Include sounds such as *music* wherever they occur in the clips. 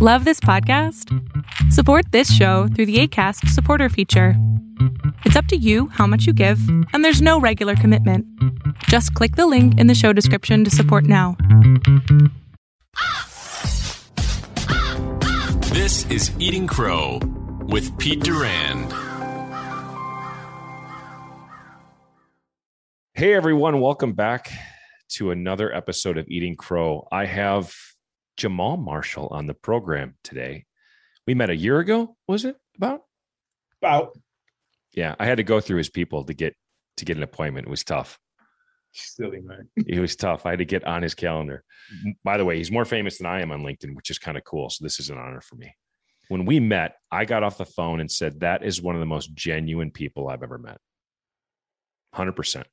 Love this podcast? Support this show through the ACAST supporter feature. It's up to you how much you give, and there's no regular commitment. Just click the link in the show description to support now. This is Eating Crow with Pete Durand. Hey everyone, welcome back to another episode of Eating Crow. I have Jamal Marshall on the program today. We met a year ago, was it about? About. Yeah, I had to go through his people to get to get an appointment. It was tough. Silly man. *laughs* It was tough. I had to get on his calendar. By the way, he's more famous than I am on LinkedIn, which is kind of cool. So this is an honor for me. When we met, I got off the phone and said, That is one of the most genuine people I've ever met. 100%.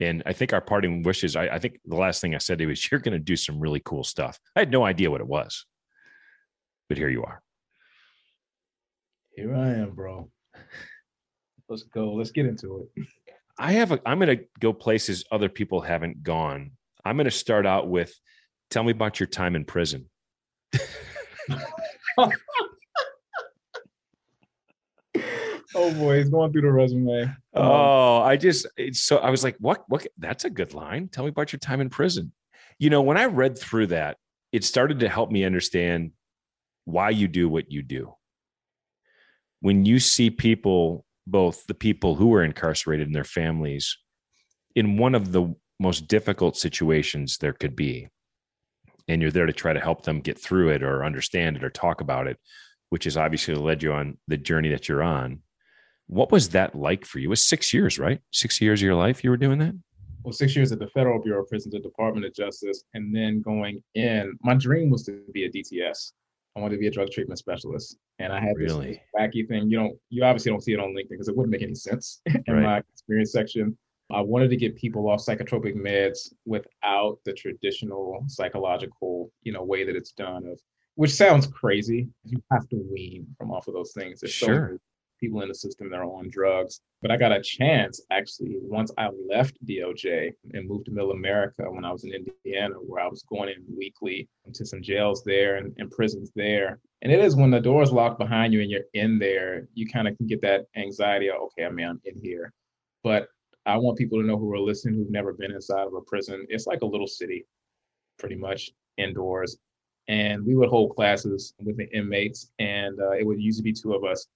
And I think our parting wishes, I, I think the last thing I said to you was, You're going to do some really cool stuff. I had no idea what it was, but here you are. Here I am, bro. *laughs* Let's go. Let's get into it. I have a, I'm going to go places other people haven't gone. I'm going to start out with tell me about your time in prison. *laughs* *laughs* oh boy, he's going through the resume. Um, Oh, I just it's so I was like, what? What? That's a good line. Tell me about your time in prison. You know, when I read through that, it started to help me understand why you do what you do. When you see people, both the people who are incarcerated and their families, in one of the most difficult situations there could be, and you're there to try to help them get through it or understand it or talk about it, which has obviously led you on the journey that you're on. What was that like for you? It was six years, right? Six years of your life you were doing that? well, six years at the Federal Bureau of Prisons, the Department of Justice, and then going in. My dream was to be a DTS. I wanted to be a drug treatment specialist, and I had Really? this wacky thing. You don't, you obviously don't see it on LinkedIn because it wouldn't make any sense *laughs* in Right. my experience section. I wanted to get people off psychotropic meds without the traditional psychological, you know, way that it's done. Of which sounds crazy. You have to wean from off of those things. So Sure. many people in the system that are on drugs. But I got a chance actually once I left DOJ and moved to Middle America when I was in Indiana, where I was going in weekly to some jails there and, and prisons there. And it is when the door is locked behind you and you're in there, you kind of can get that anxiety of, okay, I mean, I'm in here. But I want people to know who are listening who've never been inside of a prison. It's like a little city, pretty much indoors. And we would hold classes with the inmates, and uh, it would usually be two of us.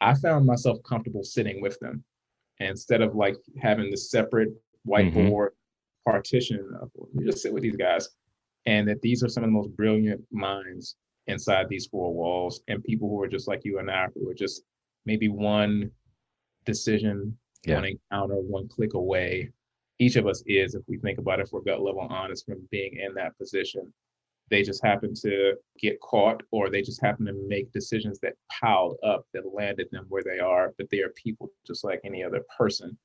I found myself comfortable sitting with them instead of like having this separate mm-hmm. whiteboard partition of you just sit with these guys and that these are some of the most brilliant minds inside these four walls and people who are just like you and I who are just maybe one decision, Yeah. one encounter, one click away. Each of us is, if we think about it, if we're gut level honest from being in that position they just happen to get caught or they just happen to make decisions that piled up that landed them where they are but they are people just like any other person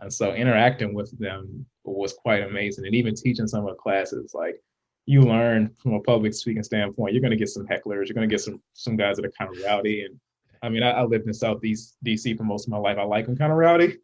and so interacting with them was quite amazing and even teaching some of the classes like you learn from a public speaking standpoint you're going to get some hecklers you're going to get some some guys that are kind of rowdy and I mean, I, I lived in Southeast DC for most of my life. I like them kind of rowdy, *laughs*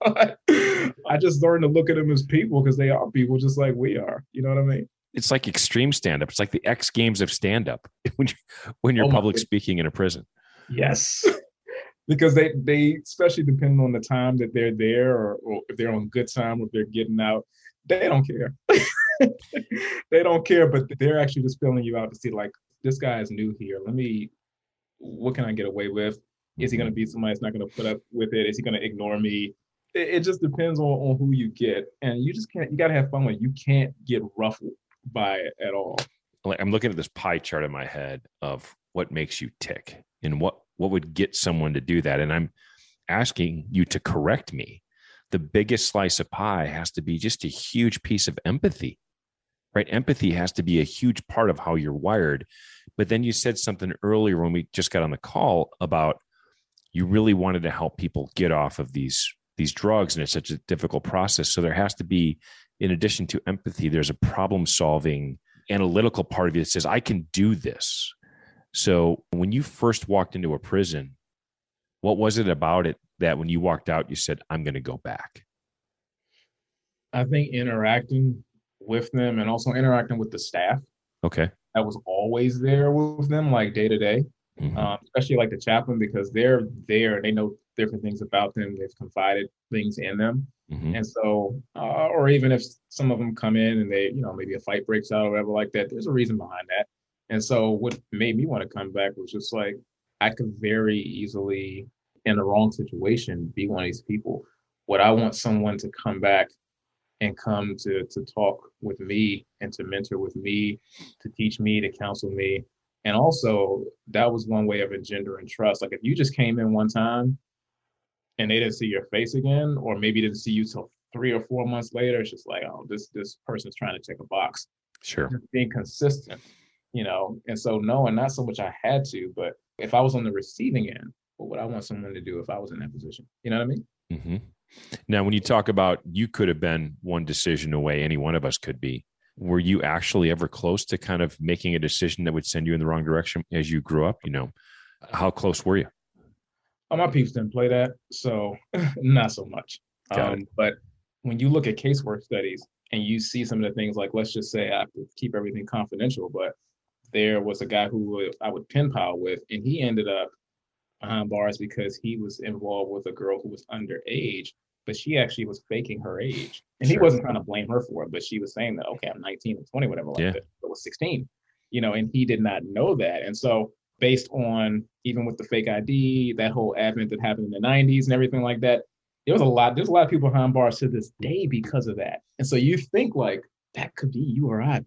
but I just learned to look at them as people because they are people just like we are. You know what I mean? It's like extreme stand up. It's like the X games of stand up *laughs* when, you're, when you're Oh public speaking in a prison. Yes. *laughs* because they they especially depending on the time that they're there or, or if they're on good time or if they're getting out, they don't care. *laughs* they don't care, but they're actually just filling you out to see like this guy is new here. Let me what can I get away with? Is he gonna mm-hmm. be somebody that's not gonna put up with it? Is he gonna ignore me? It, it just depends on, on who you get. And you just can't you gotta have fun with it. You can't get ruffled by it at all. I'm looking at this pie chart in my head of what makes you tick and what what would get someone to do that. And I'm asking you to correct me. The biggest slice of pie has to be just a huge piece of empathy right? Empathy has to be a huge part of how you're wired. But then you said something earlier when we just got on the call about you really wanted to help people get off of these these drugs and it's such a difficult process. So there has to be in addition to empathy there's a problem solving analytical part of you that says i can do this so when you first walked into a prison what was it about it that when you walked out you said i'm going to go back I think interacting with them and also interacting with the staff. okay that was always there with them, like day to day, Mhm. um, especially like the chaplain, because they're there. They know different things about them. They've confided things in them. Mhm. And so, uh, or even if some of them come in and they, you know, maybe a fight breaks out or whatever like that, there's a reason behind that. And so, what made me want to come back was just like I could very easily, in the wrong situation, be one of these people. Would I want someone to come back and come to to talk with me and to mentor with me, to teach me, to counsel me? And also, that was one way of engendering trust. Like if you just came in one time and they didn't see your face again, or maybe didn't see you till three or four months later, it's just like, oh, this this person's trying to check a box. Sure. Just being consistent, you know. And so no, and not so much I had to, but if I was on the receiving end, what would I want someone to do if I was in that position? You know what I mean? Mm-hmm. Now, when you talk about you could have been one decision away, any one of us could be. Were you actually ever close to kind of making a decision that would send you in the wrong direction as you grew up? You know, how close were you? Oh, my peeps didn't play that, so *laughs* not so much. Um, but when you look at casework studies and you see some of the things like, let's just say I have to keep everything confidential, but there was a guy who I would pen pal with, and he ended up behind bars because he was involved with a girl who was underage, but she actually was faking her age. And he wasn't trying to blame her for it, but she was saying that, okay, I'm 19 or 20, whatever, like Yeah. that. But was 16, you know, and he did not know that. And so based on even with the fake ID, that whole advent that happened in the 90s and everything like that, there was a lot, there's a lot of people behind bars to this day because of that. And so you think like that could be you or I.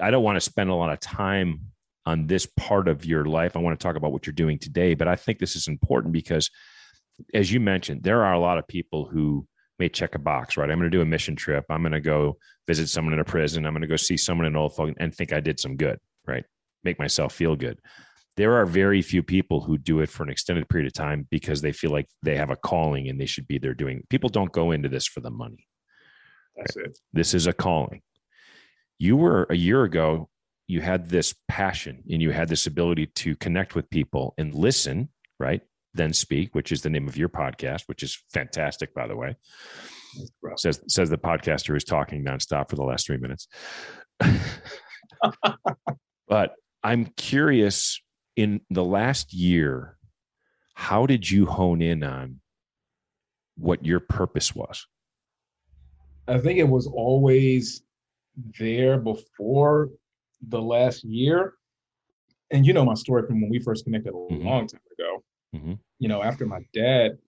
I don't want to spend a lot of time on this part of your life. I want to talk about what you're doing today, but I think this is important because, as you mentioned, there are a lot of people who may check a box, right? I'm going to do a mission trip. I'm going to go visit someone in a prison. I'm going to go see someone in old folk and think I did some good, right? Make myself feel good. There are very few people who do it for an extended period of time because they feel like they have a calling and they should be there doing. People don't go into this for the money. That's it. This is a calling. You were a year ago, you had this passion and you had this ability to connect with people and listen, right? Then speak, which is the name of your podcast, which is fantastic, by the way. Says says the podcaster who's talking nonstop for the last three minutes. *laughs* but I'm curious in the last year, how did you hone in on what your purpose was? I think it was always there before the last year. And you know my story from when we first connected a Mhm. long time ago. Mhm. You know, after my dad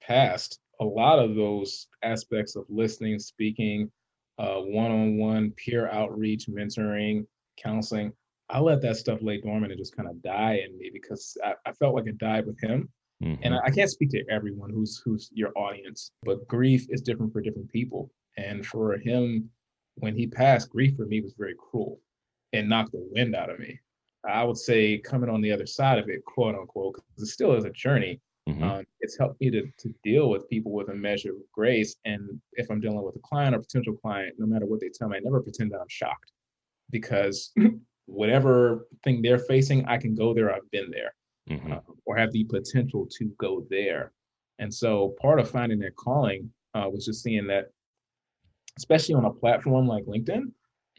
passed, a lot of those aspects of listening, speaking, uh, one-on-one peer outreach, mentoring, counseling, I let that stuff lay dormant and just kind of die in me because I, I felt like it died with him. Mhm. and I, I can't speak to everyone who's who's your audience, but grief is different for different people. And for him, when he passed, grief for me was very cruel and knocked the wind out of me. I would say coming on the other side of it, quote unquote, because it still is a journey. Mhm. Um, it's helped me to to deal with people with a measure of grace. And if I'm dealing with a client or potential client, no matter what they tell me, I never pretend that I'm shocked because *clears throat* whatever thing they're facing, I can go there. I've been there Mhm. uh, or have the potential to go there. And so part of finding that calling uh, was just seeing that, especially on a platform like LinkedIn,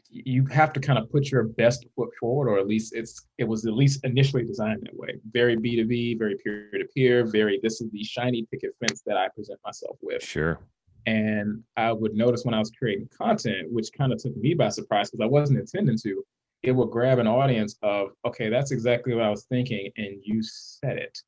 you have to kind of put your best foot forward, or at least it's it was at least initially designed that way. Very B two B, very peer to peer, very this is the shiny picket fence that I present myself with. Sure. And I would notice when I was creating content, which kind of took me by surprise because I wasn't intending to, it would grab an audience of, okay, that's exactly what I was thinking. And you said it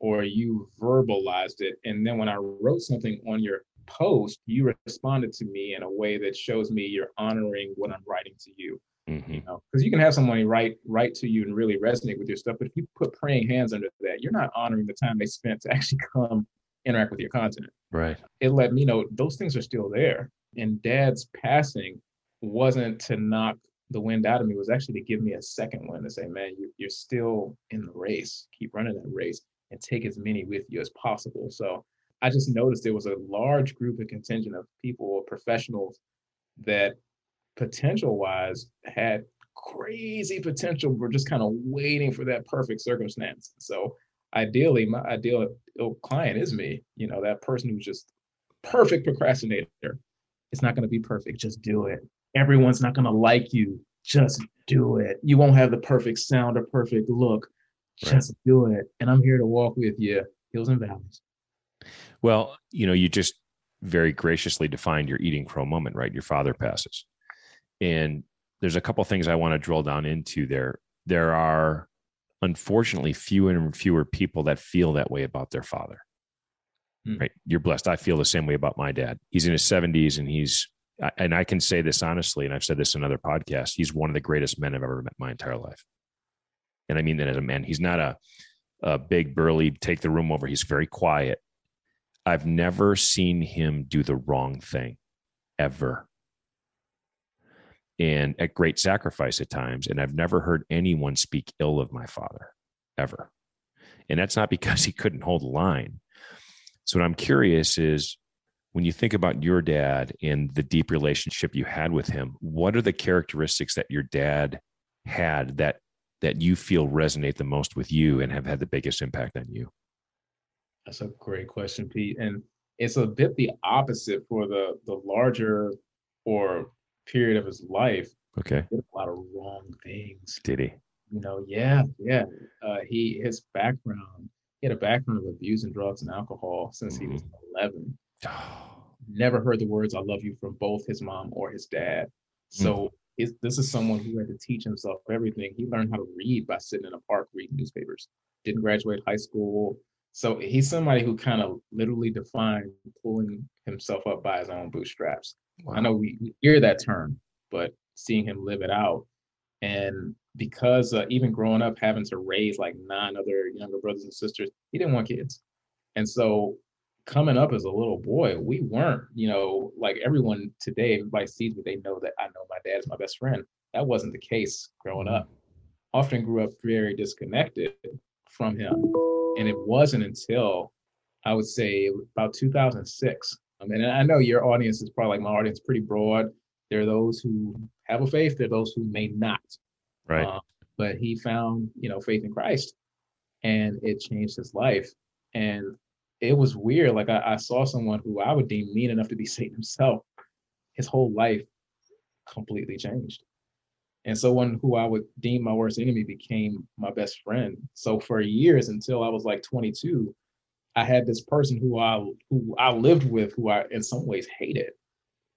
or you verbalized it. And then when I wrote something on your post, you responded to me in a way that shows me you're honoring what I'm writing to you. Mhm. You know, because you can have somebody write write to you and really resonate with your stuff, but if you put praying hands under that, you're not honoring the time they spent to *laughs* actually come interact with your content Right. it let me know those things are still there. And dad's passing wasn't to knock the wind out of me, was actually to give me a second one to say, man, you, you're still in the race. Keep running that race and take as many with you as possible. So I just noticed there was a large group and contingent of people professionals that potential wise had crazy potential. We're just kind of waiting for that perfect circumstance. So ideally, my ideal oh, client is me, you know, that person who's just perfect procrastinator. It's not going to be perfect. Just do it. Everyone's not going to like you just do it. You won't have the perfect sound or perfect look. Just right. do it. And I'm here to walk with you, hills and valleys. Well, you know, you just very graciously defined your eating crow moment, right? Your father passes. And there's a couple things I want to drill down into there. There are unfortunately fewer and fewer people that feel that way about their father. Hmm. Right? You're blessed. I feel the same way about my dad. He's in his 70s and he's and I can say this honestly, and I've said this in other podcasts. He's one of the greatest men I've ever met my entire life, and I mean that as a man. He's not a, a big burly take the room over. He's very quiet. I've never seen him do the wrong thing, ever, and at great sacrifice at times. And I've never heard anyone speak ill of my father, ever. And that's not because he couldn't hold a line. So what I'm curious is when you think about your dad and the deep relationship you had with him, what are the characteristics that your dad had that that you feel resonate the most with you and have had the biggest impact on you? That's a great question, Pete. And it's a bit the opposite for the the larger or period of his life. Okay. He did a lot of wrong things. Did he? You know, yeah, yeah. Uh, he his background, he had a background of abuse and drugs and alcohol since mm-hmm. he was mm-hmm. 11 *gasps* Never heard the words "I love you" from both his mom or his dad. So mm. this is someone who had to teach himself everything. He learned how to read by sitting in a park reading newspapers. Didn't graduate high school. So he's somebody who kind of literally defined pulling himself up by his own bootstraps. Wow. I know we, we hear that term, but seeing him live it out and because uh, even growing up having to raise like nine other younger brothers and sisters he didn't want kids and so coming up as a little boy, we weren't, you know, like everyone today, everybody sees me, they know that I know my dad is my best friend. That wasn't the case growing up. Often grew up very disconnected from him. And it wasn't until I would say about 2006. I mean, I know your audience is probably like my audience, pretty broad. There are those who have a faith, there are those who may not. Right. Uh, but he found, you know, faith in Christ and it changed his life. And it was weird. Like I, I saw someone who I would deem mean enough to be *laughs* Satan himself. His whole life completely changed. And someone who I would deem my worst enemy became my best friend. So for years until I was like 22, I had this person who I who I lived with, who I in some ways hated,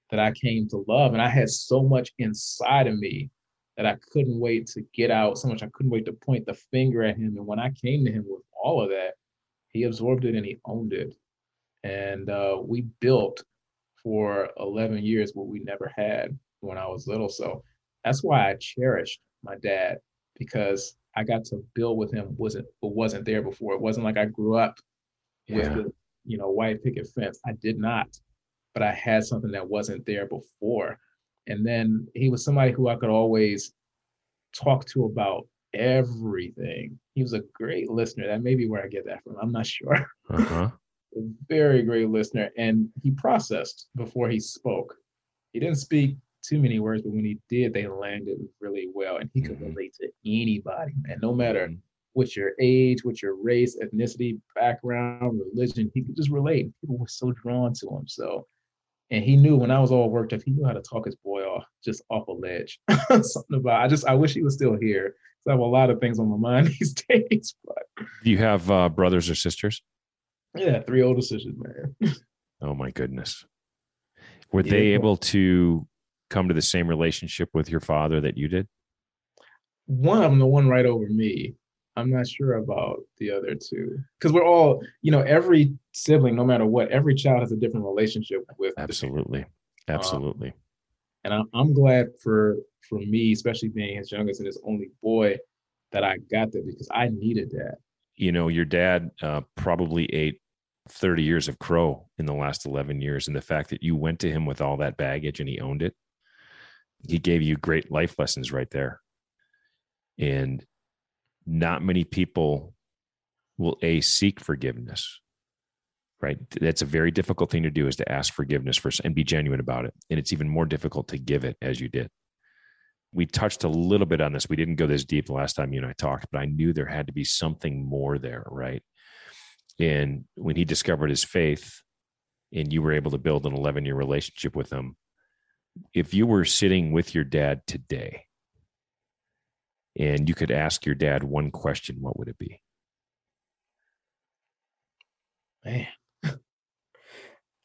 that I came to love. And I had so much inside of me that I couldn't wait to get out, so much I couldn't wait to point the finger at him. And when I came to him with all of that, he absorbed it and he owned it. And uh, we built for 11 years what we never had when I was little. So that's why I cherished my dad because I got to build with him wasn't what wasn't there before. It wasn't like I grew up yeah. with the you know white picket fence. I did not, but I had something that wasn't there before. And then he was somebody who I could always talk to about everything. He was a great listener. That may be where I get that from. I'm not sure. Uh-huh. *laughs* a very great listener. And he processed before he spoke. He didn't speak too many words, but when he did, they landed really well. And he could mm-hmm. relate to anybody, man, no matter mm-hmm. what your age, what your race, ethnicity, background, religion, he could just relate. People were so drawn to him. So and he knew when I was all worked up, he knew how to talk his boy off, just off a ledge. *laughs* Something about I just I wish he was still here. So I have a lot of things on my mind *laughs* these days. But do you have uh, brothers or sisters? Yeah, three older sisters, man. *laughs* oh my goodness. Were yeah. they able to come to the same relationship with your father that you did? One of them, the one right over me. I'm not sure about the other two because we're all, you know, every sibling, no matter what, every child has a different relationship with. Absolutely, absolutely. Um, and I'm, I'm glad for for me, especially being his youngest and his only boy, that I got that because I needed that. You know, your dad uh, probably ate 30 years of crow in the last 11 years. And the fact that you went to him with all that baggage and he owned it, he gave you great life lessons right there. And not many people will a seek forgiveness right? That's a very difficult thing to do is to ask forgiveness for and be genuine about it. And it's even more difficult to give it as you did. We touched a little bit on this. We didn't go this deep the last time you and i talked but i knew there had to be something more there right? And when he discovered his faith and you were able to build an 11 year relationship with him if you were sitting with your dad today and you could ask your dad one question, what would it be? Man. *laughs*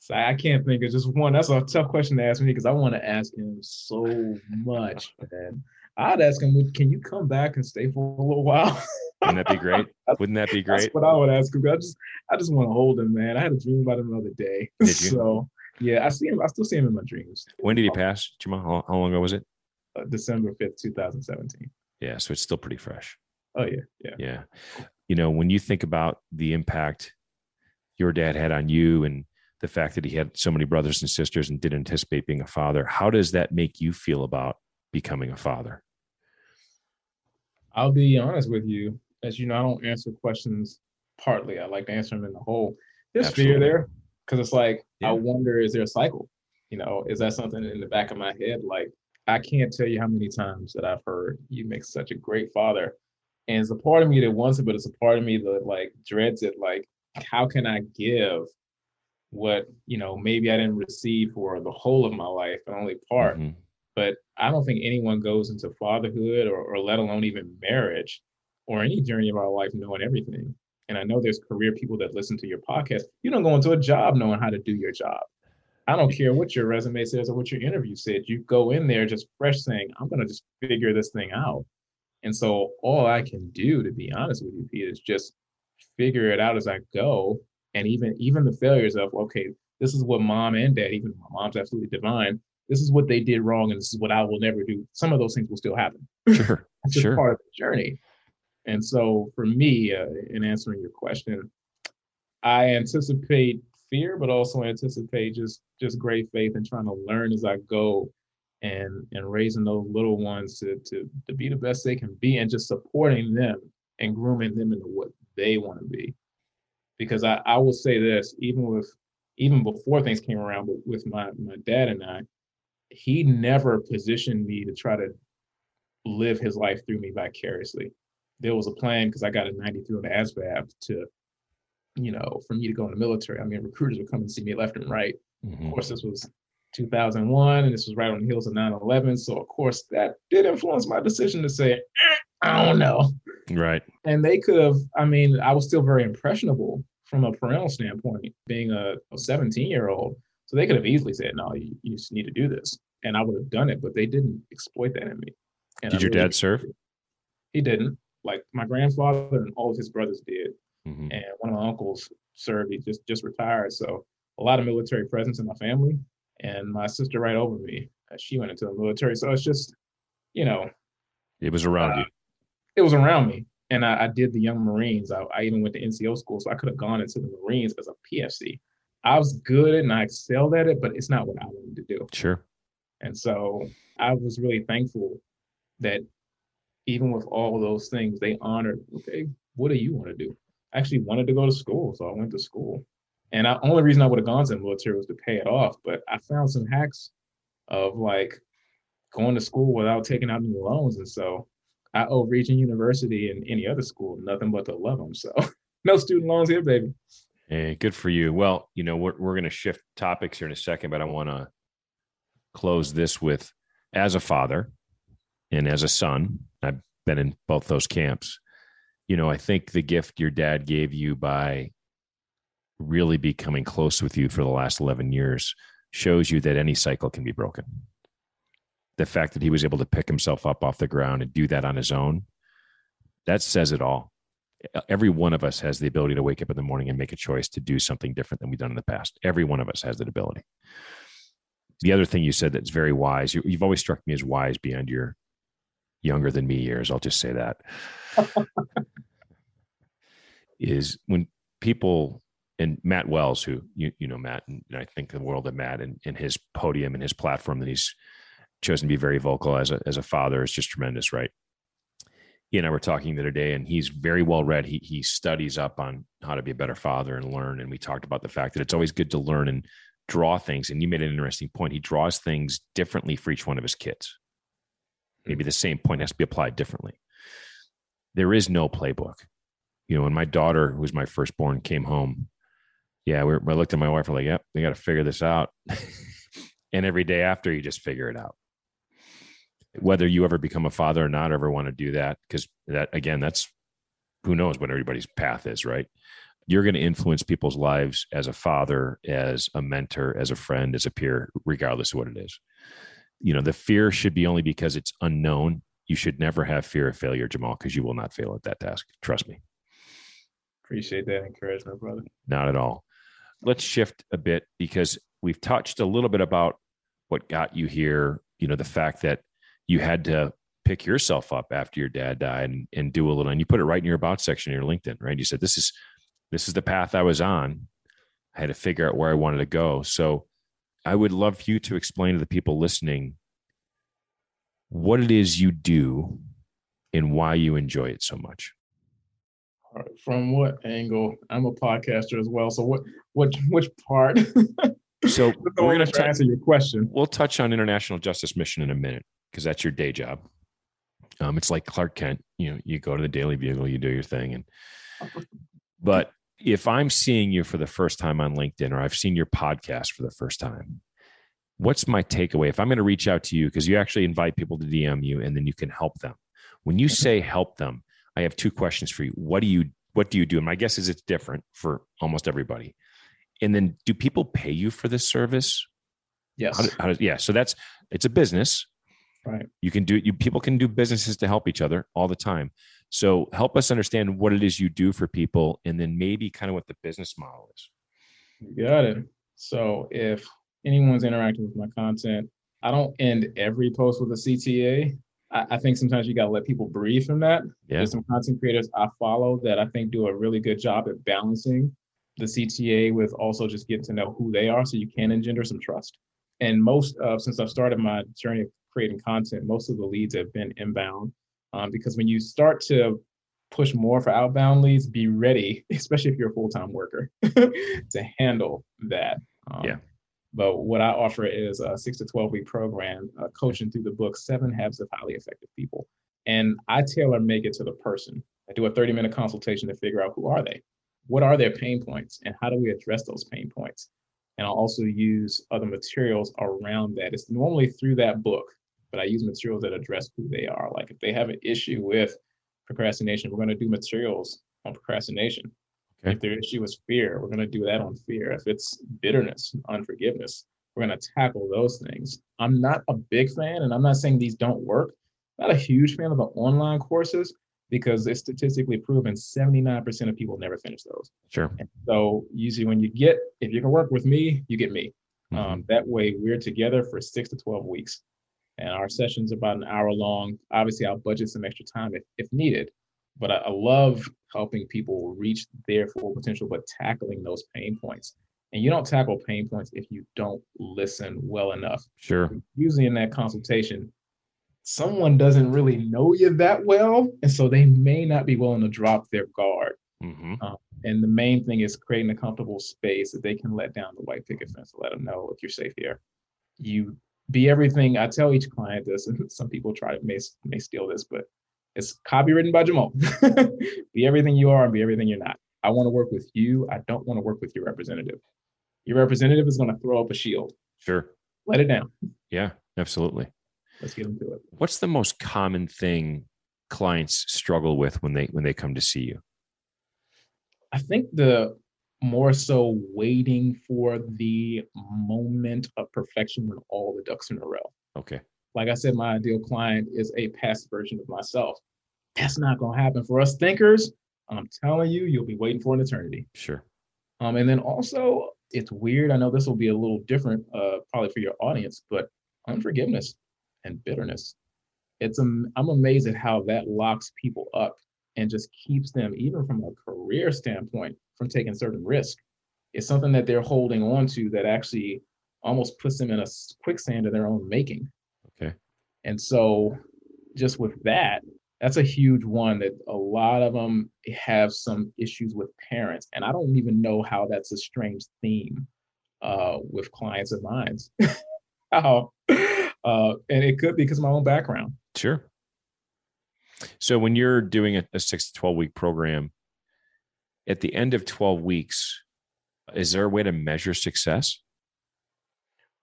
So I can't think of just one. That's a tough question to ask me because I want to ask him so much, *laughs* man. I'd ask him, "Can you come back and stay for a little while?" Wouldn't that be great? Wouldn't that be great? That's what I would ask him. I just, I just want to hold him, man. I had a dream about him the other day. Did *laughs* you? So yeah, I see him. I still see him in my dreams. When did he pass, Jamal? How, how long ago was it? Uh, December fifth, two thousand seventeen. Yeah, so it's still pretty fresh. Oh yeah, yeah. Yeah. You know, when you think about the impact your dad had on you and the fact that he had so many brothers and sisters and didn't anticipate being a father, how does that make you feel about becoming a father? I'll be honest with you. As you know, I don't answer questions partly. I like to answer them in the whole. There's Absolutely. fear there because it's like Yeah. I wonder, is there a cycle? You know, is that something in the back of my head? Like I can't tell you how many times that I've heard you make such a great father, and it's a part of me that wants it, but it's a part of me that like dreads it. Like, how can I give what you know maybe I didn't receive for the whole of my life, and only part? Mhm. but I don't think anyone goes into fatherhood or, or let alone even marriage or any journey of our life knowing everything. And I know there's career people that listen to your podcast. You don't go into a job knowing how to do your job. I don't care what your resume says or what your interview said. You go in there just fresh saying, I'm going to just figure this thing out. And so all I can do, to be honest with you, Pete, is just figure it out as I go. And even even the failures of, okay, this is what mom and dad, even my mom's absolutely divine, this is what they did wrong, and this is what I will never do. Some of those things will still happen. Sure. *laughs* That's just Sure. part of the journey. And so for me, uh, in answering your question, I anticipate fear, but also anticipate just just great faith and trying to learn as I go and and raising those little ones to to to be the best they can be and just supporting them and grooming them into what they want to be. Because I, I will say this, even with even before things came around, but with my my dad and I, he never positioned me to try to live his life through me vicariously. There was a plan because I got a 93 on the ASVAB to, you know, for me to go in the military. I mean, recruiters would come and see me left and right. Of Mhm. course, this was 2001, and this was right on the heels of 9/11. So, of course, that did influence my decision to say, "Eh, I don't know. Right. And they could have. I mean, I was still very impressionable from a parental standpoint, being a 17 year old. So they could have easily said, "No, you, you just need to do this," and I would have done it. But they didn't exploit that in me. And I Did your really dad serve? he didn't. Like my grandfather and all of his brothers did, Mhm. and one of my uncles served. He just just retired, so a lot of military presence in my family. And my sister right over me, uh, she went into the military. So it's just, you know, It was around Uh, you. it was around me. And I, I did the Young Marines. I, I even went to NCO school, so I could have gone into the Marines as a PFC. I was good and I excelled at it, but it's not what I wanted to do. Sure. And so I was really thankful that even with all those things, they honored, okay, what do you want to do? Actually wanted to go to school, so I went to school. And the only reason I would have gone to the military was to pay it off. But I found some hacks of like going to school without taking out any loans. And so I owe Regent University and any other school nothing but to love them. So *laughs* no student loans here, baby. Hey, good for you. Well, you know, we're, we're going to shift topics here in a second, but I want to close this with as a father and as a son, I've been in both those camps. You know, I think the gift your dad gave you by really becoming close with you for the last 11 years shows you that any cycle can be broken. The fact that he was able to pick himself up off the ground and do that on his own, that says it all every one of us has the ability to wake up in the morning and make a choice to do something different than we've done in the past. Every one of us has that ability. The other thing you said that's very wise, you, you've always struck me as wise beyond your younger than me years. I'll just say that. *laughs* is when people and Matt Wells, who you you know Matt, and I think the world of Matt and, and his podium and his platform that he's chosen to be very vocal as a as a father is just tremendous, right? he and I were talking the other day, and he's very well read. He he studies up on how to be a better father and learn. And we talked about the fact that it's always good to learn and draw things. And you made an interesting point. He draws things differently for each one of his kids. Maybe the same point has to be applied differently. There is no playbook. You know, when my daughter, who was my firstborn, came home, yeah, we I looked at my wife. We're like, "Yep, we got to figure this out." *laughs* and every day after, you just figure it out. Whether you ever become a father or not, ever want to do that, because that again, that's who knows what everybody's path is, right? You're going to influence people's lives as a father, as a mentor, as a friend, as a peer, regardless of what it is. You know, the fear should be only because it's unknown. You should never have fear of failure, Jamal, because you will not fail at that task. Trust me. Appreciate that encouragement, brother. Not at all. Let's shift a bit because we've touched a little bit about what got you here. You know, the fact that you had to pick yourself up after your dad died and, and do a little, and you put it right in your about section in your LinkedIn, right? You said, this is, this is the path I was on. I had to figure out where I wanted to go. So I would love for you to explain to the people listening what it is you do and why you enjoy it so much. All right. From what angle? I'm a podcaster as well. So what what which part? *laughs* So we're going to answer your question. We'll touch on international justice mission in a minute because that's your day job. Um, it's like Clark Kent. You know, you go to the Daily Bugle, you do your thing, and but if I'm seeing you for the first time on LinkedIn or I've seen your podcast for the first time, what's my takeaway? If I'm going to reach out to you because you actually invite people to DM you and then you can help them. When you mm-hmm. say help them, I have two questions for you. What do you what do you do? And my guess is it's different for almost everybody. And then do people pay you for this service? Yes. How, how does, yeah. So that's it's a business. Right. You can do you people can do businesses to help each other all the time. So help us understand what it is you do for people and then maybe kind of what the business model is. You got it. So if anyone's interacting with my content, I don't end every post with a CTA. I, I think sometimes you got to let people breathe from that. Yeah. There's some content creators I follow that I think do a really good job at balancing the CTA with also just getting to know who they are so you can engender some trust. And most of, since I've started my journey of creating content, most of the leads have been inbound. Um, because when you start to push more for outbound leads, be ready, *laughs* especially if you're a full time worker, *laughs* to handle that. Um, yeah. But what I offer is a six to 12 week program, uh, coaching through the book, Seven Habits of Highly Effective People. And I tailor make it to the person. I do a 30 minute consultation to figure out who are they? What are their pain points? And how do we address those pain points? And I'll also use other materials around that. It's normally through that book, but I use materials that address who they are. Like if they have an issue with procrastination, we're going to do materials on procrastination. Okay. If their issue is fear, we're going to do that on fear. If it's bitterness, unforgiveness, we're going to tackle those things. I'm not a big fan, and I'm not saying these don't work. Not a huge fan of the online courses because it's statistically proven 79% of people never finish those. Sure. And so usually when you get, if you can work with me, you get me. Mm-hmm. Um, that way we're together for six to 12 weeks and our session's about an hour long. Obviously I'll budget some extra time if, if needed, but I, I love helping people reach their full potential, but tackling those pain points. And you don't tackle pain points if you don't listen well enough. Sure. Usually in that consultation, someone doesn't really know you that well. And so they may not be willing to drop their guard. Mm-hmm. Um, and the main thing is creating a comfortable space that they can let down the white picket fence to let them know if you're safe here. You be everything. I tell each client this, and some people try to may, may steal this, but it's copywritten by Jamal. *laughs* be everything you are and be everything you're not. I want to work with you. I don't want to work with your representative. Your representative is going to throw up a shield. Sure. Let it down. Yeah, absolutely. Let's get into it. What's the most common thing clients struggle with when they when they come to see you? I think the more so waiting for the moment of perfection when all the ducks are in a row. Okay. Like I said, my ideal client is a past version of myself. That's not going to happen for us thinkers. I'm telling you, you'll be waiting for an eternity. Sure. Um, and then also, it's weird. I know this will be a little different, uh, probably for your audience, but unforgiveness and bitterness. It's um, I'm amazed at how that locks people up and just keeps them, even from a career standpoint, from taking certain risk. It's something that they're holding on to that actually almost puts them in a quicksand of their own making. Okay. And so, just with that, that's a huge one that a lot of them have some issues with parents. And I don't even know how that's a strange theme uh, with clients of mine. *laughs* how uh, and it could be because of my own background. Sure. So when you're doing a, a six to 12 week program, at the end of 12 weeks, is there a way to measure success?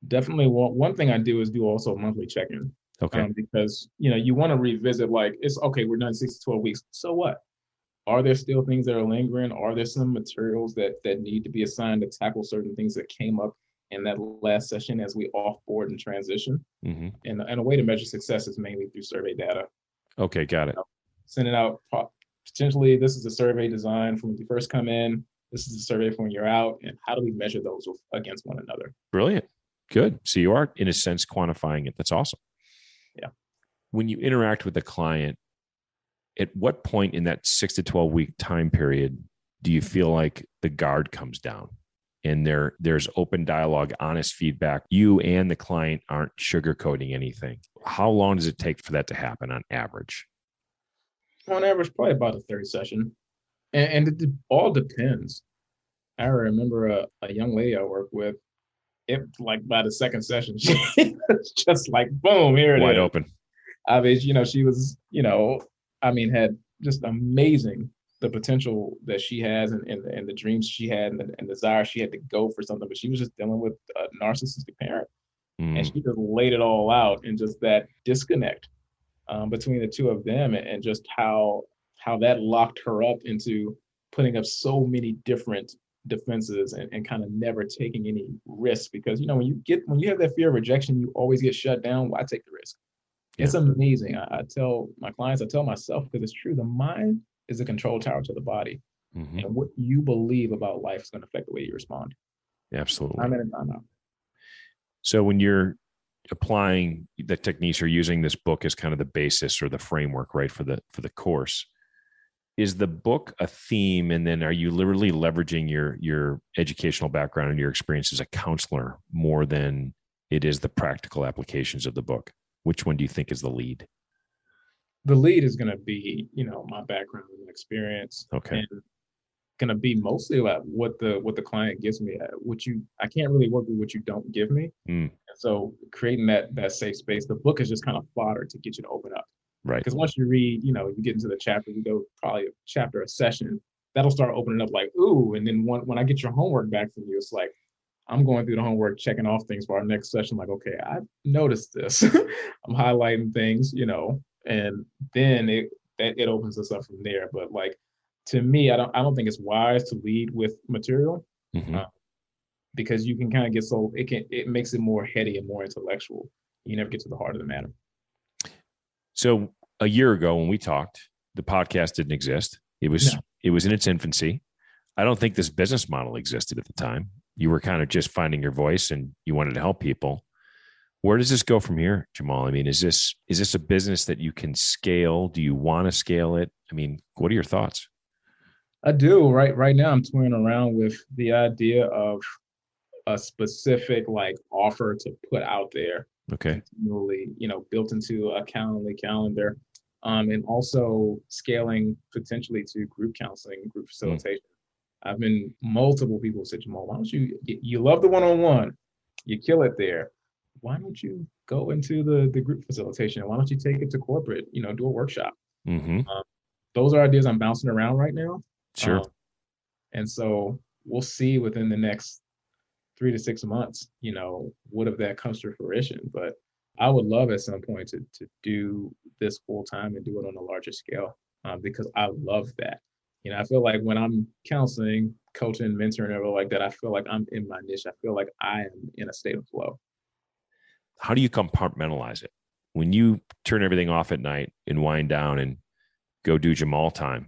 Definitely. Well, one thing I do is do also a monthly check in. Okay. Um, because you know you want to revisit like it's okay we're done six to 12 weeks so what are there still things that are lingering are there some materials that that need to be assigned to tackle certain things that came up in that last session as we offboard and transition hmm and, and a way to measure success is mainly through survey data Okay. Got it. sending out potentially this is a survey design from when you first come in this is a survey from when you're out and how do we measure those with- against one another Brilliant. Good. So you are, in a sense, quantifying it. That's awesome. Yeah. When you interact with a client, at what point in that six to 12 week time period do you feel like the guard comes down and there there's open dialogue, honest feedback? You and the client aren't sugarcoating anything. How long does it take for that to happen on average? On average probably about a 30 session. And, and it all depends. I remember a, a young lady i worked with it like by the second session *laughs* she was just like boom here it is. Wide open. i mean you know she was you know i mean had just amazing the potential that she has and, and, and the dreams she had and the and desire she had to go for something but she was just dealing with a narcissistic parent. Mm, and she just laid it all out in just that disconnect um, between the two of them and, just how how that locked her up into putting up so many different defenses and, and kind of never taking any risk because you know when you get when you have that fear of rejection you always get shut down why take the risk? It's amazing. I, I tell my clients i tell myself because it's true the mind is a control tower to the body. Mhm. and what you believe about life is going to affect the way you respond. Absolutely. i'm in time So when you're applying the techniques or using this book as kind of the basis or the framework, right, for the for the course, is the book a theme? And then are you literally leveraging your your educational background and your experience as a counselor more than it is the practical applications of the book? Which one do you think is the lead? the lead is going to be you know my background and experience Okay. and going to be mostly about what the what the client gives me. Uh, what you i can't really work with what you don't give me. Mm. and so creating that that safe space the book is just kind of fodder to get you to open up. Right. because once you read you know you get into the chapter you go probably a chapter a session that'll start opening up like ooh and then when, when i get your homework back from you it's like i'm going through the homework checking off things for our next session like okay i noticed this. *laughs* I'm highlighting things you know and then it that it opens us up from there. But like to me i don't i don't think it's wise to lead with material Mhm. Uh, because you can kind of get so it can it makes it more heady and more intellectual you never get to the heart of the matter So a year ago when we talked, the podcast didn't exist. It was No. it was in its infancy. I don't think this business model existed at the time. You were kind of just finding your voice and you wanted to help people. Where does this go from here, Jamal? I mean, is this is this a business that you can scale? Do you want to scale it? I mean, what are your thoughts? I do. Right right now I'm toying around with the idea of a specific like offer to put out there Okay. continually, you know, built into a Calendly calendar. Um, and also scaling potentially to group counseling, group facilitation. I've been multiple people said, Jamal, why don't you you love the one-on-one, you kill it there. Why don't you go into the the group facilitation? Why don't you take it to corporate? You know, do a workshop. hmm Those are ideas I'm bouncing around right now. Sure. Um, and so we'll see within the next three to six months, you know, what if that comes to fruition. But I would love at some point to to do this full time and do it on a larger scale um, because I love that. You know, I feel like when I'm counseling, coaching, mentoring, everything like that, I feel like I'm in my niche. I feel like I am in a state of flow. How do you compartmentalize it? When you turn everything off at night and wind down and go do Jamal time,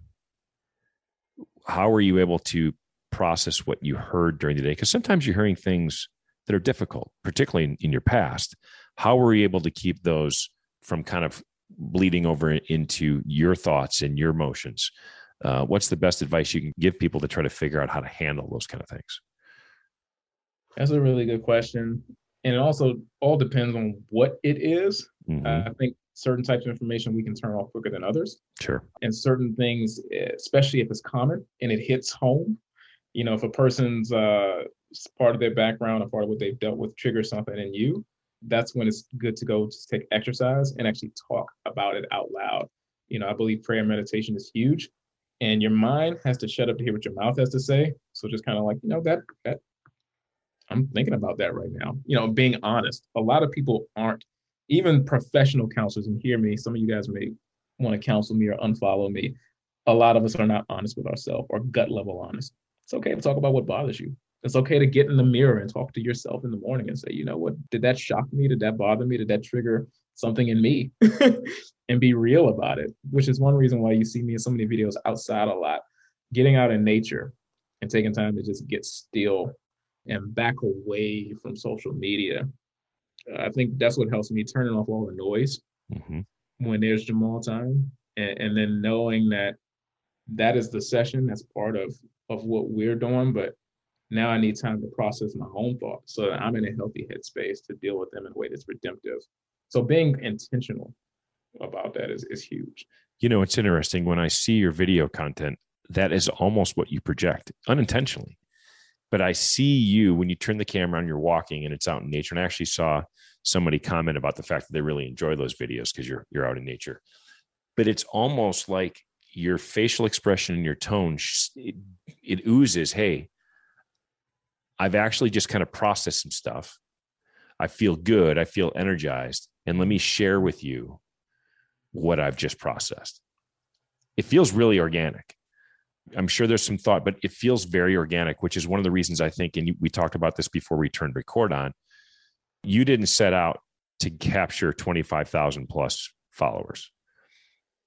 how are you able to process what you heard during the day? Because sometimes you're hearing things that are difficult, particularly in, in your past. How were you able to keep those from kind of bleeding over into your thoughts and your emotions? Uh, what's the best advice you can give people to try to figure out how to handle those kind of things? That's a really good question. And it also all depends on what it is. Mhm. Uh, I think certain types of information we can turn off quicker than others. sure. and certain things, especially if it's common and it hits home. You know, if a person's uh, part of their background or part of what they've dealt with triggers something in you, that's when it's good to go just take exercise and actually talk about it out loud. You know, I believe prayer and meditation is huge, and your mind has to shut up to hear what your mouth has to say. So just kind of like, you know, that that I'm thinking about that right now. You know, being honest. A lot of people aren't even professional counselors, and hear me, some of you guys may want to counsel me or unfollow me. A lot of us are not honest with ourselves or gut level honest. It's okay to talk about what bothers you. It's okay to get in the mirror and talk to yourself in the morning and say, you know what, did that shock me? Did that bother me? Did that trigger something in me? *laughs* and be real about it, which is one reason why you see me in so many videos outside a lot, getting out in nature and taking time to just get still and back away from social media. I think that's what helps me turning off all the noise mm-hmm. when there's Jamal time, and, and then knowing that that is the session that's part of of what we're doing, but now I need time to process my own thoughts so that I'm in a healthy headspace to deal with them in a way that's redemptive. So being intentional about that is, is huge. You know, it's interesting when I see your video content, that is almost what you project unintentionally. But I see you when you turn the camera on, you're walking and it's out in nature. And I actually saw somebody comment about the fact that they really enjoy those videos because you're you're out in nature. But it's almost like your facial expression and your tone, it, it oozes, hey, I've actually just kind of processed some stuff. I feel good. I feel energized. And let me share with you what I've just processed. It feels really organic. I'm sure there's some thought, but it feels very organic, which is one of the reasons I think, and we talked about this before we turned record on, you didn't set out to capture 25,000 plus followers,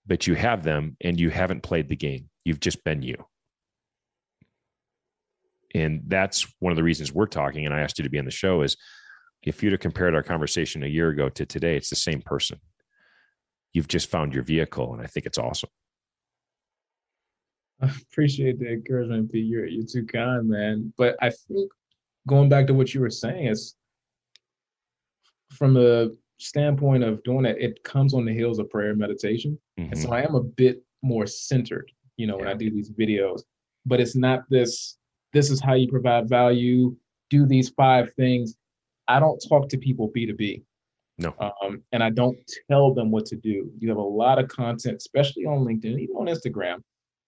but you have them and you haven't played the game. You've just been you. And that's one of the reasons we're talking. And I asked you to be on the show is if you'd have compared our conversation a year ago to today, it's the same person you've just found your vehicle. And I think it's awesome. I *laughs* appreciate the encouragement, Pete. You're, you're too kind, man. But I think going back to what you were saying is from the standpoint of doing it, it comes on the heels of prayer and meditation. Mm-hmm. And so mm-hmm. I am a bit more centered, you know, yeah. when I do these videos. But it's not this, this is how you provide value, do these five things. I don't talk to people B2B. No. Um, and I don't tell them what to do. You have a lot of content, especially on LinkedIn, even on Instagram,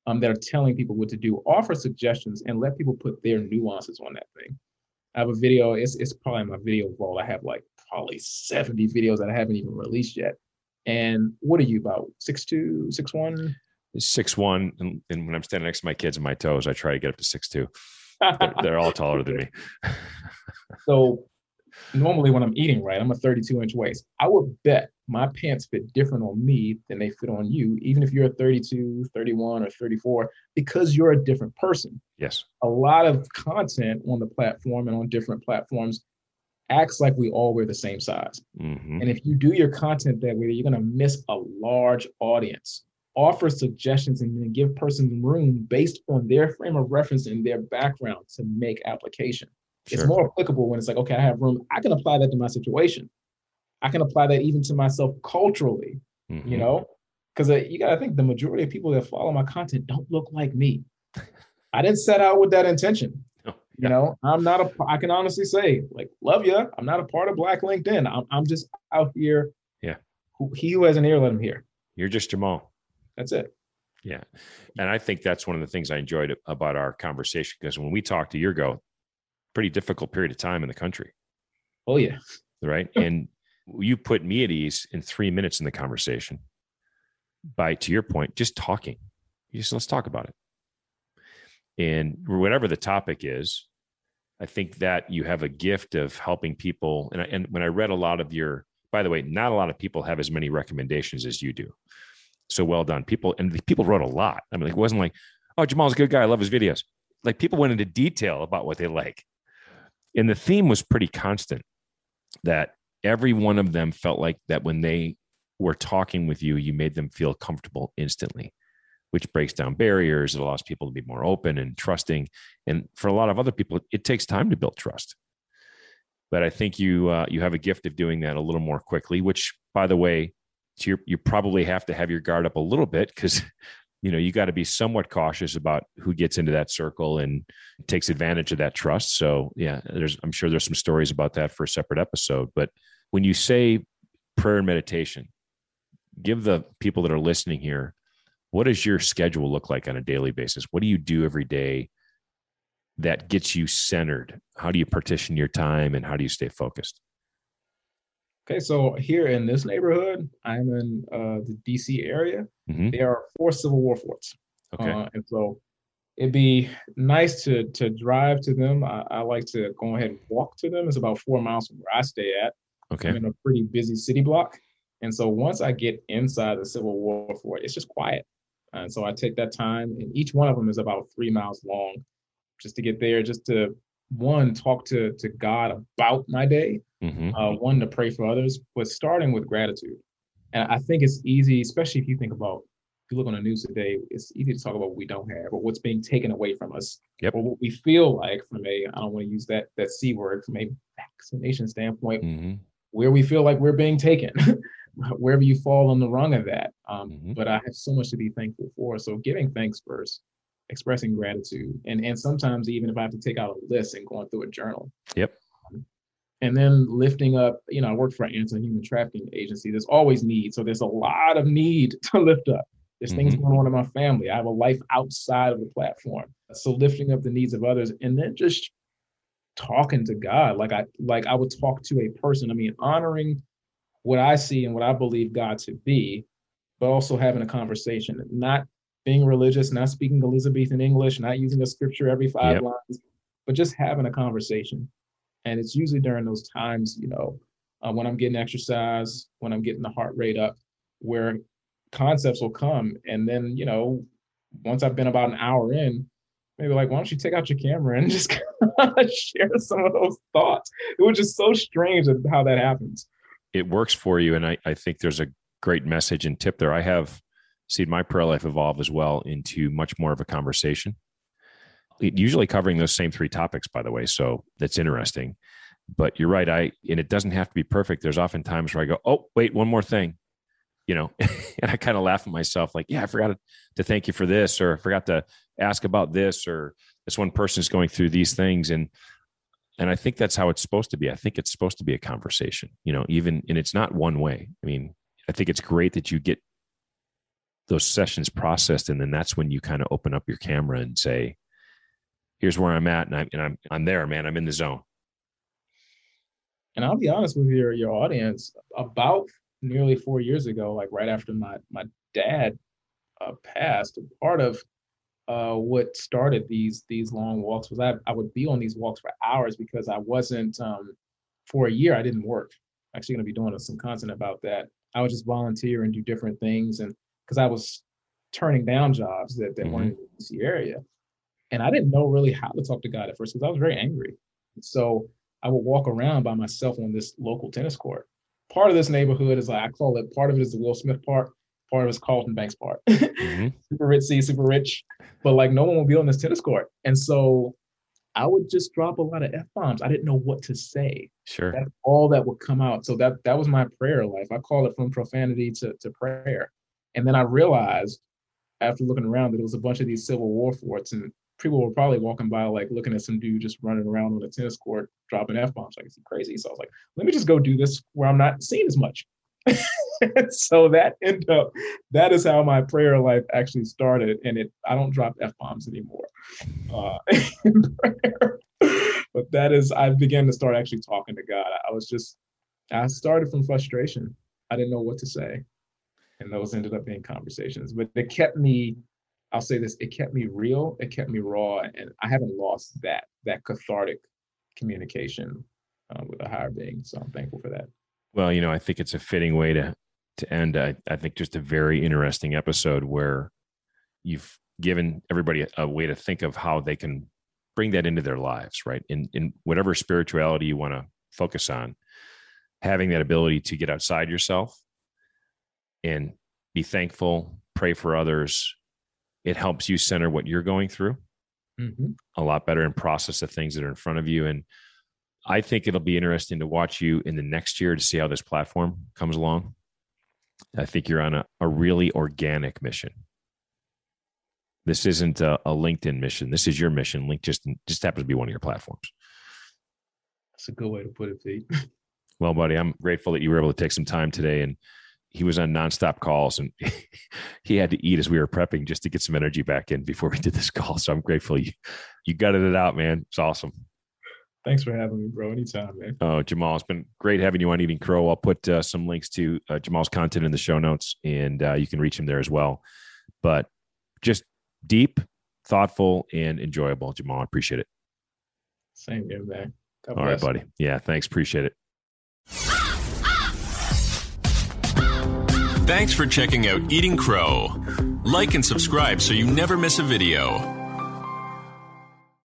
um, that are telling people what to do. Offer suggestions and let people put their nuances on that thing. I have a video, it's, it's probably my video vault. I have like probably 70 videos that I haven't even released yet. And what are you about? Six two, six one? Six one. And, and when I'm standing next to my kids and my toes, I try to get up to six two. they're, *laughs* they're all taller than me. so normally when I'm eating right, I'm a 32 inch waist. I would bet my pants fit different on me than they fit on you, even if you're a 32, 31, or 34, because you're a different person. Yes. A lot of content on the platform and on different platforms acts like we all wear the same size. Mm-hmm. And if you do your content that way, you're going to miss a large audience. Offer suggestions and then give person room based on their frame of reference and their background to make application. Sure. It's more applicable when it's like, okay, I have room. I can apply that to my situation. I can apply that even to myself culturally, mm-hmm. you know, because uh, you got to think the majority of people that follow my content don't look like me. *laughs* I didn't set out with that intention. Oh, yeah. You know, I'm not a, I can honestly say, like, love you. I'm not a part of Black LinkedIn. I'm, I'm just out here. Yeah. Who, he who has an ear, let him hear. You're just Jamal. That's it. Yeah. And I think that's one of the things I enjoyed about our conversation because when we talked a year ago, pretty difficult period of time in the country. Oh yeah. Right. *laughs* and you put me at ease in three minutes in the conversation by, to your point, just talking. You just let's talk about it. And whatever the topic is, I think that you have a gift of helping people. And, I, and when I read a lot of your, by the way, not a lot of people have as many recommendations as you do. So well done. People, and people wrote a lot. I mean, it wasn't like, oh, Jamal's a good guy. I love his videos. Like people went into detail about what they like. And the theme was pretty constant that every one of them felt like that when they were talking with you, you made them feel comfortable instantly, which breaks down barriers. It allows people to be more open and trusting. And for a lot of other people, it takes time to build trust. But I think you uh, you have a gift of doing that a little more quickly. Which, by the way, you probably have to have your guard up a little bit because *laughs* you know you got to be somewhat cautious about who gets into that circle and takes advantage of that trust so yeah there's i'm sure there's some stories about that for a separate episode but when you say prayer and meditation give the people that are listening here what does your schedule look like on a daily basis what do you do every day that gets you centered how do you partition your time and how do you stay focused Okay, so here in this neighborhood, I'm in uh, the DC area. Mhm. There are four Civil War forts. Okay. Uh, and so it'd be nice to to drive to them. I, I like to go ahead and walk to them. It's about four miles from where I stay at. Okay. I'm in a pretty busy city block. And so once I get inside the Civil War fort, it's just quiet. And so I take that time, and each one of them is about three miles long, just to get there, just to one talk to to God about my day, hmm uh, one to pray for others, but starting with gratitude. And I think it's easy, especially if you think about if you look on the news today, it's easy to talk about what we don't have or what's being taken away from us, Yep. or what we feel like from a I don't want to use that that c word from a vaccination standpoint, hmm where we feel like we're being taken, *laughs* wherever you fall on the rung of that. Um, Mhm. But I have so much to be thankful for. So giving thanks first, expressing gratitude, and and sometimes even if I have to take out a list and going through a journal. Yep. Um, and then lifting up, you know, I work for an anti-human trafficking agency. There's always need. So there's a lot of need *laughs* to lift up. There's things going on in my family. I have a life outside of the platform. So lifting up the needs of others and then just talking to God like I like I would talk to a person. I mean, honoring what I see and what I believe God to be, but also having a conversation, not being religious, not speaking Elizabethan English, not using a scripture every five Yep. lines, but just having a conversation. And it's usually during those times, you know, uh, when I'm getting exercise, when I'm getting the heart rate up, where concepts will come. And then, you know, once I've been about an hour in, maybe like, why don't you take out your camera and *laughs* just share some of those thoughts? It was just so strange how that happens. it works for you. And I, I think there's a great message and tip there. I have seen my prayer life evolve as well into much more of a conversation. It, usually covering those same three topics, by the way. So that's interesting. But you're right. I and it doesn't have to be perfect. There's often times where I go, oh, wait, one more thing. You know, *laughs* and I kind of laugh at myself, like, yeah, I forgot to, thank you for this, or I forgot to ask about this, or this one person is going through these things. And and i think that's how it's supposed to be i think it's supposed to be a conversation you know even and it's not one way i mean i think it's great that you get those sessions processed and then that's when you kind of open up your camera and say here's where i'm at and i'm and i'm, I'm there man i'm in the zone And I'll be honest with your your audience. About nearly four years ago, like right after my my dad uh, passed, part of uh, what started these these long walks was I I would be on these walks for hours because I wasn't um, for a year I didn't work. Actually, going to be doing some content about that. I would just volunteer and do different things, and because I was turning down jobs that that weren't in the DC area, and I didn't know really how to talk to God at first because I was very angry. So I would walk around by myself on this local tennis court. Part of this neighborhood is like I call it. Part of it is the Will Smith Park. Part of it is Carlton Banks Park. *laughs* Mhm. super ritzy, super rich, but like no one will be on this tennis court. And so I would just drop a lot of f bombs. I didn't know what to say. sure That's all that would come out. So that that was my prayer life. I call it from profanity to to prayer. And then I realized after looking around that it was a bunch of these Civil War forts, and people were probably walking by like looking at some dude just running around on a tennis court dropping f bombs. Like, he crazy? So I was like, let me just go do this where I'm not seen as much. *laughs* so that ended up that is how my prayer life actually started and it i don't drop f-bombs anymore uh, *laughs* but that is i began to start actually talking to god i was just i started from frustration i didn't know what to say and those ended up being conversations but it kept me i'll say this it kept me real it kept me raw and i haven't lost that that cathartic communication uh, with a higher being so i'm thankful for that Well, you know, I think it's a fitting way to to end. I, I think just a very interesting episode where you've given everybody a, a way to think of how they can bring that into their lives, right? In in whatever spirituality you want to focus on, having that ability to get outside yourself and be thankful, pray for others. It helps you center what you're going through Mhm. a lot better and process the things that are in front of you. And I think it'll be interesting to watch you in the next year to see how this platform comes along. I think you're on a, a really organic mission. This isn't a, a LinkedIn mission. This is your mission. Link just just happens to be one of your platforms. that's a good way to put it pete *laughs* Well, buddy, I'm grateful that you were able to take some time today. And he was on nonstop calls and *laughs* he had to eat as we were prepping just to get some energy back in before we did this call. So I'm grateful you you gutted it out, man. It's awesome. Thanks for having me, bro. Anytime, man. Oh, Jamal, it's been great having you on Eating Crow. I'll put uh, some links to uh, Jamal's content in the show notes, and uh, you can reach him there as well. But just deep, thoughtful, and enjoyable, Jamal. I appreciate it. Same here, man. God All right, buddy. Yeah, thanks. Appreciate it. Thanks for checking out Eating Crow. Like and subscribe so you never miss a video.